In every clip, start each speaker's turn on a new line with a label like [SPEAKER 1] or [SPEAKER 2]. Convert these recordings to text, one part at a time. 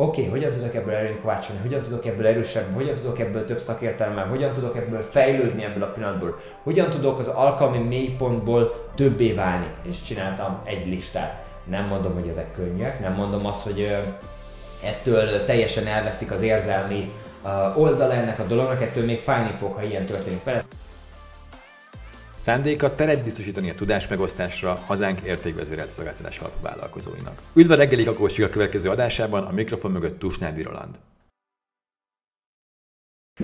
[SPEAKER 1] oké, okay, hogyan tudok ebből előnyt kovácsolni, hogyan tudok ebből erősebb, hogyan tudok ebből több szakértelemmel, hogyan tudok ebből fejlődni ebből a pillanatból, hogyan tudok az alkalmi mélypontból többé válni. És csináltam egy listát. Nem mondom, hogy ezek könnyűek, nem mondom azt, hogy ettől teljesen elvesztik az érzelmi oldala ennek a dolognak, ettől még fájni fog, ha ilyen történik vele.
[SPEAKER 2] Szándéka teret biztosítani a tudásmegosztásra hazánk értékvezérelt szolgáltatás alapú vállalkozóinak. Üdv a reggeli kakós a következő adásában, a mikrofon mögött Tusnádi Roland.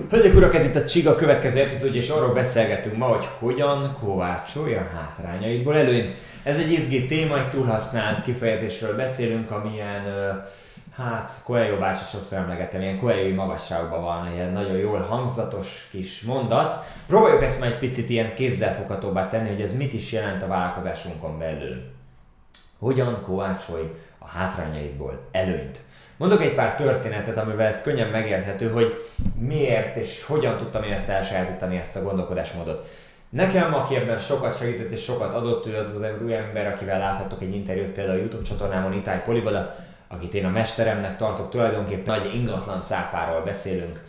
[SPEAKER 1] Hölgyek urak, ez itt a Csiga következő epizódja, és arról beszélgetünk ma, hogy hogyan kovácsolja hátrányaidból előnyt. Ez egy izgi téma, egy túlhasznált kifejezésről beszélünk, amilyen uh, Hát, Coelho bácsi sokszor emlegettem, ilyen Coelho magasságban van, ilyen nagyon jól hangzatos kis mondat. Próbáljuk ezt már egy picit ilyen kézzelfoghatóbbá tenni, hogy ez mit is jelent a vállalkozásunkon belül. Hogyan kovácsolj a hátrányaidból előnyt? Mondok egy pár történetet, amivel ez könnyen megérthető, hogy miért és hogyan tudtam én ezt elsajátítani, ezt a gondolkodásmódot. Nekem, aki ebben sokat segített és sokat adott, ő az az ember, akivel láthatok egy interjút például a YouTube csatornámon, Itály Polivala, akit én a mesteremnek tartok, tulajdonképpen nagy ingatlan cápáról beszélünk.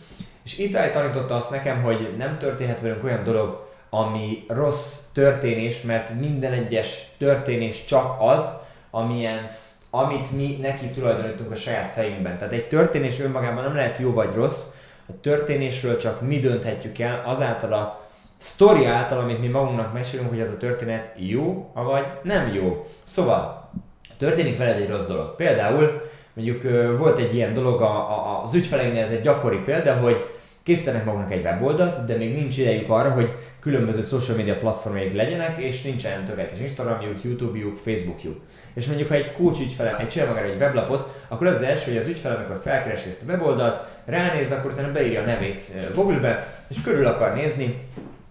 [SPEAKER 1] És itt tanította azt nekem, hogy nem történhet velünk olyan dolog, ami rossz történés, mert minden egyes történés csak az, amilyen, amit mi neki tulajdonítunk a saját fejünkben. Tehát egy történés önmagában nem lehet jó vagy rossz, a történésről csak mi dönthetjük el, azáltal a sztori által, amit mi magunknak mesélünk, hogy az a történet jó, vagy nem jó. Szóval történik veled egy rossz dolog. Például mondjuk volt egy ilyen dolog a, a, az ügyfeleimnél, ez egy gyakori példa, hogy készítenek maguknak egy weboldalt, de még nincs idejük arra, hogy különböző social media platformjaik legyenek, és nincsen tökéletes Instagramjuk, YouTube-juk, Facebookjuk. És mondjuk, ha egy coach ügyfelem egy csinál magára egy weblapot, akkor az, első, hogy az ügyfele, amikor felkeresi ezt a weboldalt, ránéz, akkor utána beírja a nevét Google-be, és körül akar nézni,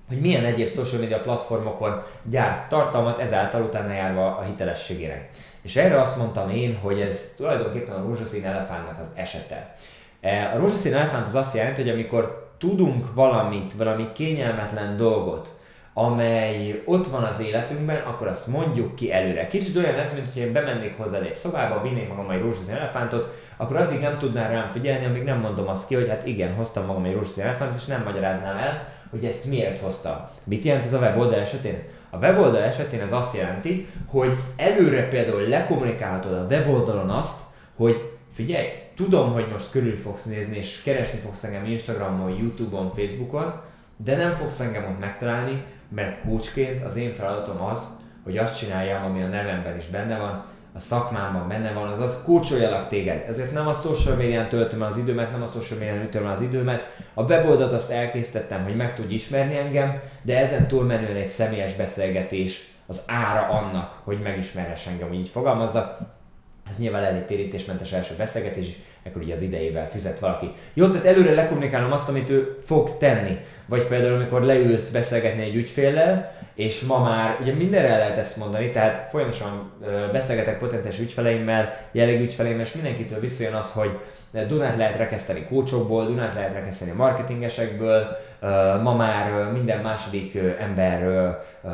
[SPEAKER 1] hogy milyen egyéb social media platformokon gyárt tartalmat, ezáltal utána járva a hitelességének. És erre azt mondtam én, hogy ez tulajdonképpen a rózsaszín elefántnak az esete. E, a rózsaszín elefánt az azt jelenti, hogy amikor tudunk valamit, valami kényelmetlen dolgot, amely ott van az életünkben, akkor azt mondjuk ki előre. Kicsit olyan ez, mint hogy én bemennék hozzá egy szobába, vinnék magam egy rózsaszín elefántot, akkor addig nem tudnál rám figyelni, amíg nem mondom azt ki, hogy hát igen, hoztam magam egy rózsaszín elefántot, és nem magyaráznám el, hogy ezt miért hozta. Mit jelent ez a weboldal esetén? A weboldal esetén ez azt jelenti, hogy előre például lekommunikálhatod a weboldalon azt, hogy figyelj, tudom, hogy most körül fogsz nézni, és keresni fogsz engem Instagramon, Youtube-on, Facebookon, de nem fogsz engem ott megtalálni, mert coachként az én feladatom az, hogy azt csináljam, ami a nevemben is benne van, a szakmámban benne van, az az kulcsoljalak téged. Ezért nem a social médián töltöm az időmet, nem a social médián ütöm az időmet. A weboldalt azt elkészítettem, hogy meg tudj ismerni engem, de ezen túlmenően egy személyes beszélgetés az ára annak, hogy megismerhess engem, így fogalmazza. Ez nyilván lehet egy térítésmentes első beszélgetés, akkor ugye az idejével fizet valaki. Jó, tehát előre lekommunikálom azt, amit ő fog tenni. Vagy például, amikor leülsz beszélgetni egy ügyféllel, és ma már ugye mindenre el lehet ezt mondani, tehát folyamatosan beszélgetek potenciális ügyfeleimmel, jellegű ügyfeleimmel, és mindenkitől visszajön az, hogy Dunát lehet rekeszteni kócsokból, Dunát lehet rekeszteni marketingesekből, ma már minden második ember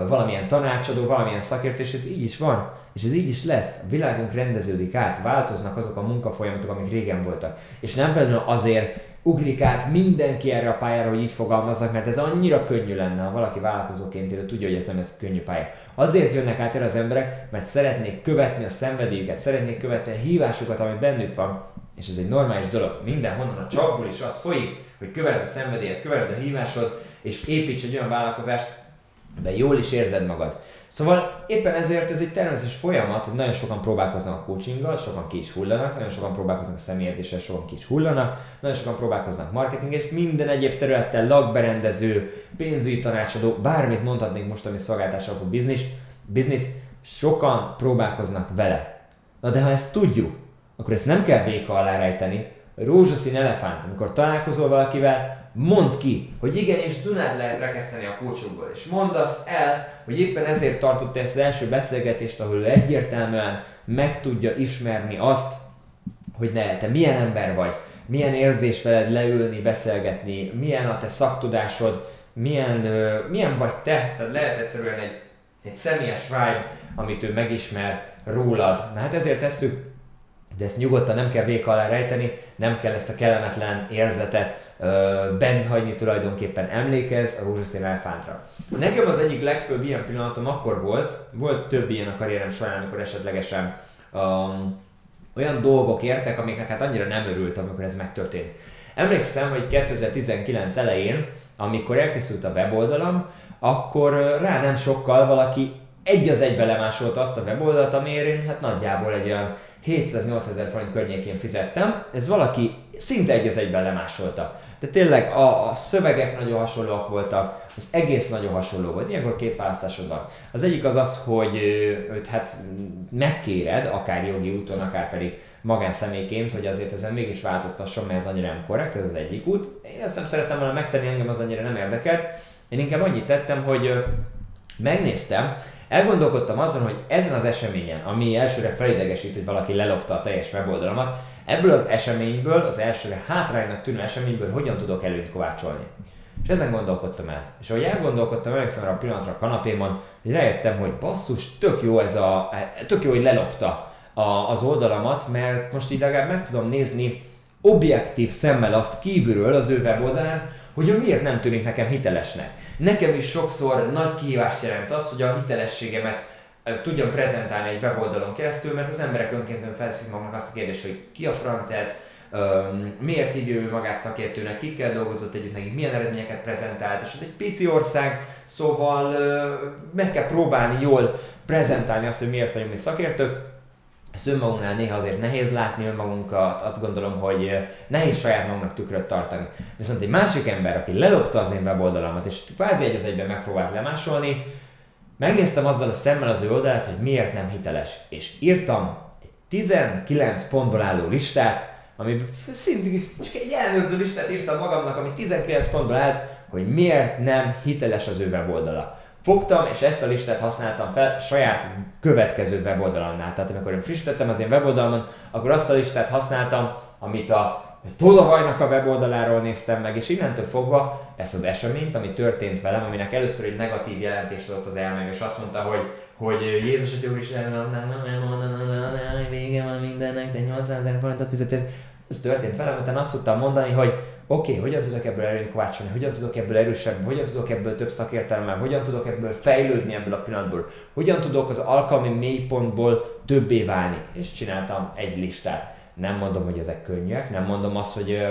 [SPEAKER 1] valamilyen tanácsadó, valamilyen szakértő, és ez így is van, és ez így is lesz. A világunk rendeződik át, változnak azok a munkafolyamatok, amik régen voltak. És nem feltétlenül azért ugrik át mindenki erre a pályára, hogy így fogalmazzak, mert ez annyira könnyű lenne, ha valaki vállalkozóként él, tudja, hogy ez nem ez könnyű pálya. Azért jönnek át erre az emberek, mert szeretnék követni a szenvedélyüket, szeretnék követni a hívásukat, ami bennük van, és ez egy normális dolog. Mindenhonnan a csapból is az folyik, hogy kövesd a szenvedélyet, kövesd a hívásod, és építs egy olyan vállalkozást, de jól is érzed magad. Szóval éppen ezért ez egy természetes folyamat, hogy nagyon sokan próbálkoznak a coachinggal, sokan ki is hullanak, nagyon sokan próbálkoznak a személyedzéssel, sokan ki is hullanak, nagyon sokan próbálkoznak marketing és minden egyéb területtel, lakberendező, pénzügyi tanácsadó, bármit mondhatnék most, ami szolgáltás alapú biznisz, biznisz, sokan próbálkoznak vele. Na de ha ezt tudjuk, akkor ezt nem kell véka alá rejteni, rózsaszín elefánt, amikor találkozol valakivel, mondd ki, hogy igenis Dunát lehet rekeszteni a kócsokból, és mondd azt el, hogy éppen ezért tartott ezt az első beszélgetést, ahol ő egyértelműen meg tudja ismerni azt, hogy ne, te milyen ember vagy, milyen érzés veled leülni, beszélgetni, milyen a te szaktudásod, milyen, uh, milyen vagy te, tehát lehet egyszerűen egy, egy személyes vibe, amit ő megismer rólad. Na hát ezért tesszük de ezt nyugodtan nem kell véka alá rejteni, nem kell ezt a kellemetlen érzetet ö, bent hagyni tulajdonképpen emlékez a rózsaszín elfántra. Nekem az egyik legfőbb ilyen pillanatom akkor volt, volt több ilyen a karrierem során, amikor esetlegesen um, olyan dolgok értek, amiknek hát annyira nem örültem, amikor ez megtörtént. Emlékszem, hogy 2019 elején, amikor elkészült a weboldalam, akkor rá nem sokkal valaki egy az egybe lemásolta azt a weboldalt, amiért én hát nagyjából egy olyan 700-800 ezer forint környékén fizettem. Ez valaki szinte egy az egyben lemásolta. De tényleg a, a szövegek nagyon hasonlóak voltak, az egész nagyon hasonló volt. Ilyenkor két választásod van. Az egyik az az, hogy őt hát megkéred, akár jogi úton, akár pedig magánszemélyként, hogy azért ezen mégis változtasson, mert ez annyira nem korrekt, ez az egyik út. Én ezt nem szerettem volna megtenni, engem az annyira nem érdekelt. Én inkább annyit tettem, hogy megnéztem, elgondolkodtam azon, hogy ezen az eseményen, ami elsőre felidegesít, hogy valaki lelopta a teljes weboldalamat, ebből az eseményből, az elsőre hátránynak tűnő eseményből hogyan tudok előnyt kovácsolni. És ezen gondolkodtam el. És ahogy elgondolkodtam, emlékszem arra a pillanatra a kanapémon, hogy rájöttem, hogy basszus, tök jó ez a, tök jó, hogy lelopta a, az oldalamat, mert most így legalább meg tudom nézni objektív szemmel azt kívülről az ő weboldalán, hogy miért nem tűnik nekem hitelesnek. Nekem is sokszor nagy kihívást jelent az, hogy a hitelességemet tudjam prezentálni egy weboldalon keresztül, mert az emberek önként felszik magnak azt a kérdést, hogy ki a francesz, miért hívja ő magát szakértőnek, kikkel dolgozott együtt, nekik milyen eredményeket prezentált, és ez egy pici ország, szóval meg kell próbálni jól prezentálni azt, hogy miért vagyunk mi szakértők, ezt önmagunknál néha azért nehéz látni önmagunkat, azt gondolom, hogy nehéz saját magunknak tükröt tartani. Viszont egy másik ember, aki lelopta az én weboldalamat, és kvázi egy az egyben megpróbált lemásolni, megnéztem azzal a szemmel az ő oldalát, hogy miért nem hiteles, és írtam egy 19 pontból álló listát, ami szintén csak egy elnőző listát írtam magamnak, ami 19 pontból állt, hogy miért nem hiteles az ő weboldala fogtam, és ezt a listát használtam fel saját következő weboldalamnál. Tehát amikor én frissítettem az én weboldalamon, akkor azt a listát használtam, amit a Tolvajnak a weboldaláról néztem meg, és innentől fogva ezt az eseményt, ami történt velem, aminek először egy negatív jelentést adott az elmeg, és azt mondta, hogy, hogy Jézus nem, nem, vége van mindennek, de 800 ezer forintot fizetsz. Ez történt velem, utána azt tudtam mondani, hogy oké, okay, hogyan tudok ebből erőt kovácsolni, hogyan tudok ebből erősebb, hogyan tudok ebből több szakértelemmel, hogyan tudok ebből fejlődni ebből a pillanatból, hogyan tudok az alkalmi mélypontból többé válni. És csináltam egy listát. Nem mondom, hogy ezek könnyűek, nem mondom azt, hogy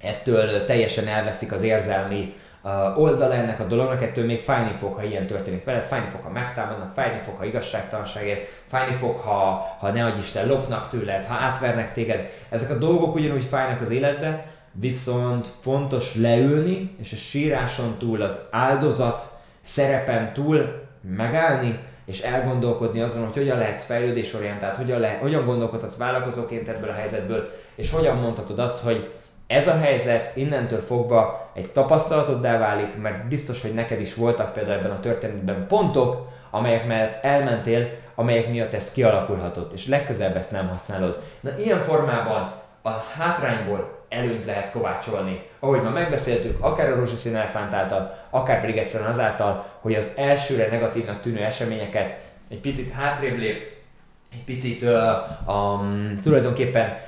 [SPEAKER 1] ettől teljesen elvesztik az érzelmi oldala ennek a dolognak, ettől még fájni fog, ha ilyen történik veled, fájni fog, ha megtámadnak, fájni fog, ha igazságtalanságért, fájni fog, ha, ha ne Isten lopnak tőled, ha átvernek téged. Ezek a dolgok ugyanúgy fájnak az életbe, viszont fontos leülni, és a síráson túl, az áldozat szerepen túl megállni, és elgondolkodni azon, hogy hogyan lehetsz fejlődésorientált, hogyan, lehet, hogyan gondolkodhatsz vállalkozóként ebből a helyzetből, és hogyan mondhatod azt, hogy ez a helyzet innentől fogva egy tapasztalatoddá válik, mert biztos, hogy neked is voltak például ebben a történetben pontok, amelyek mellett elmentél, amelyek miatt ez kialakulhatott, és legközelebb ezt nem használod. Na ilyen formában a hátrányból előnyt lehet kovácsolni. Ahogy már megbeszéltük, akár a rózsaszín elfánt által, akár pedig egyszerűen azáltal, hogy az elsőre negatívnak tűnő eseményeket egy picit hátrébb lépsz, egy picit uh, um, tulajdonképpen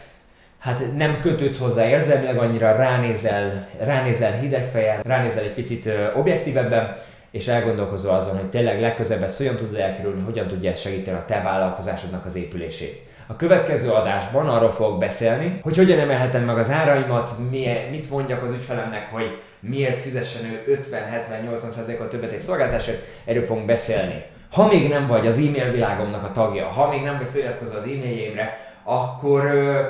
[SPEAKER 1] hát nem kötődsz hozzá érzelmileg annyira, ránézel, ránézel hideg fejjel, ránézel egy picit uh, objektívebben, és elgondolkozol azon, hogy tényleg legközelebb ezt hogyan tudod elkerülni, hogyan tudja segíteni a te vállalkozásodnak az épülését. A következő adásban arról fogok beszélni, hogy hogyan emelhetem meg az áraimat, milyen, mit mondjak az ügyfelemnek, hogy miért fizessen ő 50-70-80%-kal többet egy szolgáltásért, erről fogunk beszélni. Ha még nem vagy az e-mail világomnak a tagja, ha még nem vagy feliratkozva az e-mailjémre, akkor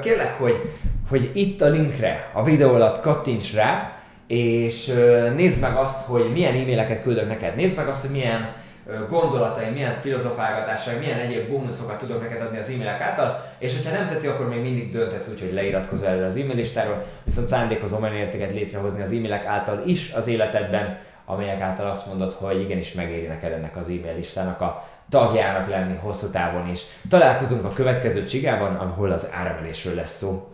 [SPEAKER 1] kérlek, hogy, hogy itt a linkre, a videó alatt kattints rá, és nézd meg azt, hogy milyen e-maileket küldök neked. Nézd meg azt, hogy milyen gondolataim, milyen filozofálgatásai, milyen egyéb bónuszokat tudok neked adni az e-mailek által, és hogyha nem tetszik, akkor még mindig dönthetsz úgy, hogy leiratkozol erre az e-mail listáról, viszont szándékozom olyan értéket létrehozni az e-mailek által is az életedben, amelyek által azt mondod, hogy igenis megéri neked ennek az e-mail listának a tagjának lenni hosszú távon is. Találkozunk a következő csigában, ahol az áremelésről lesz szó.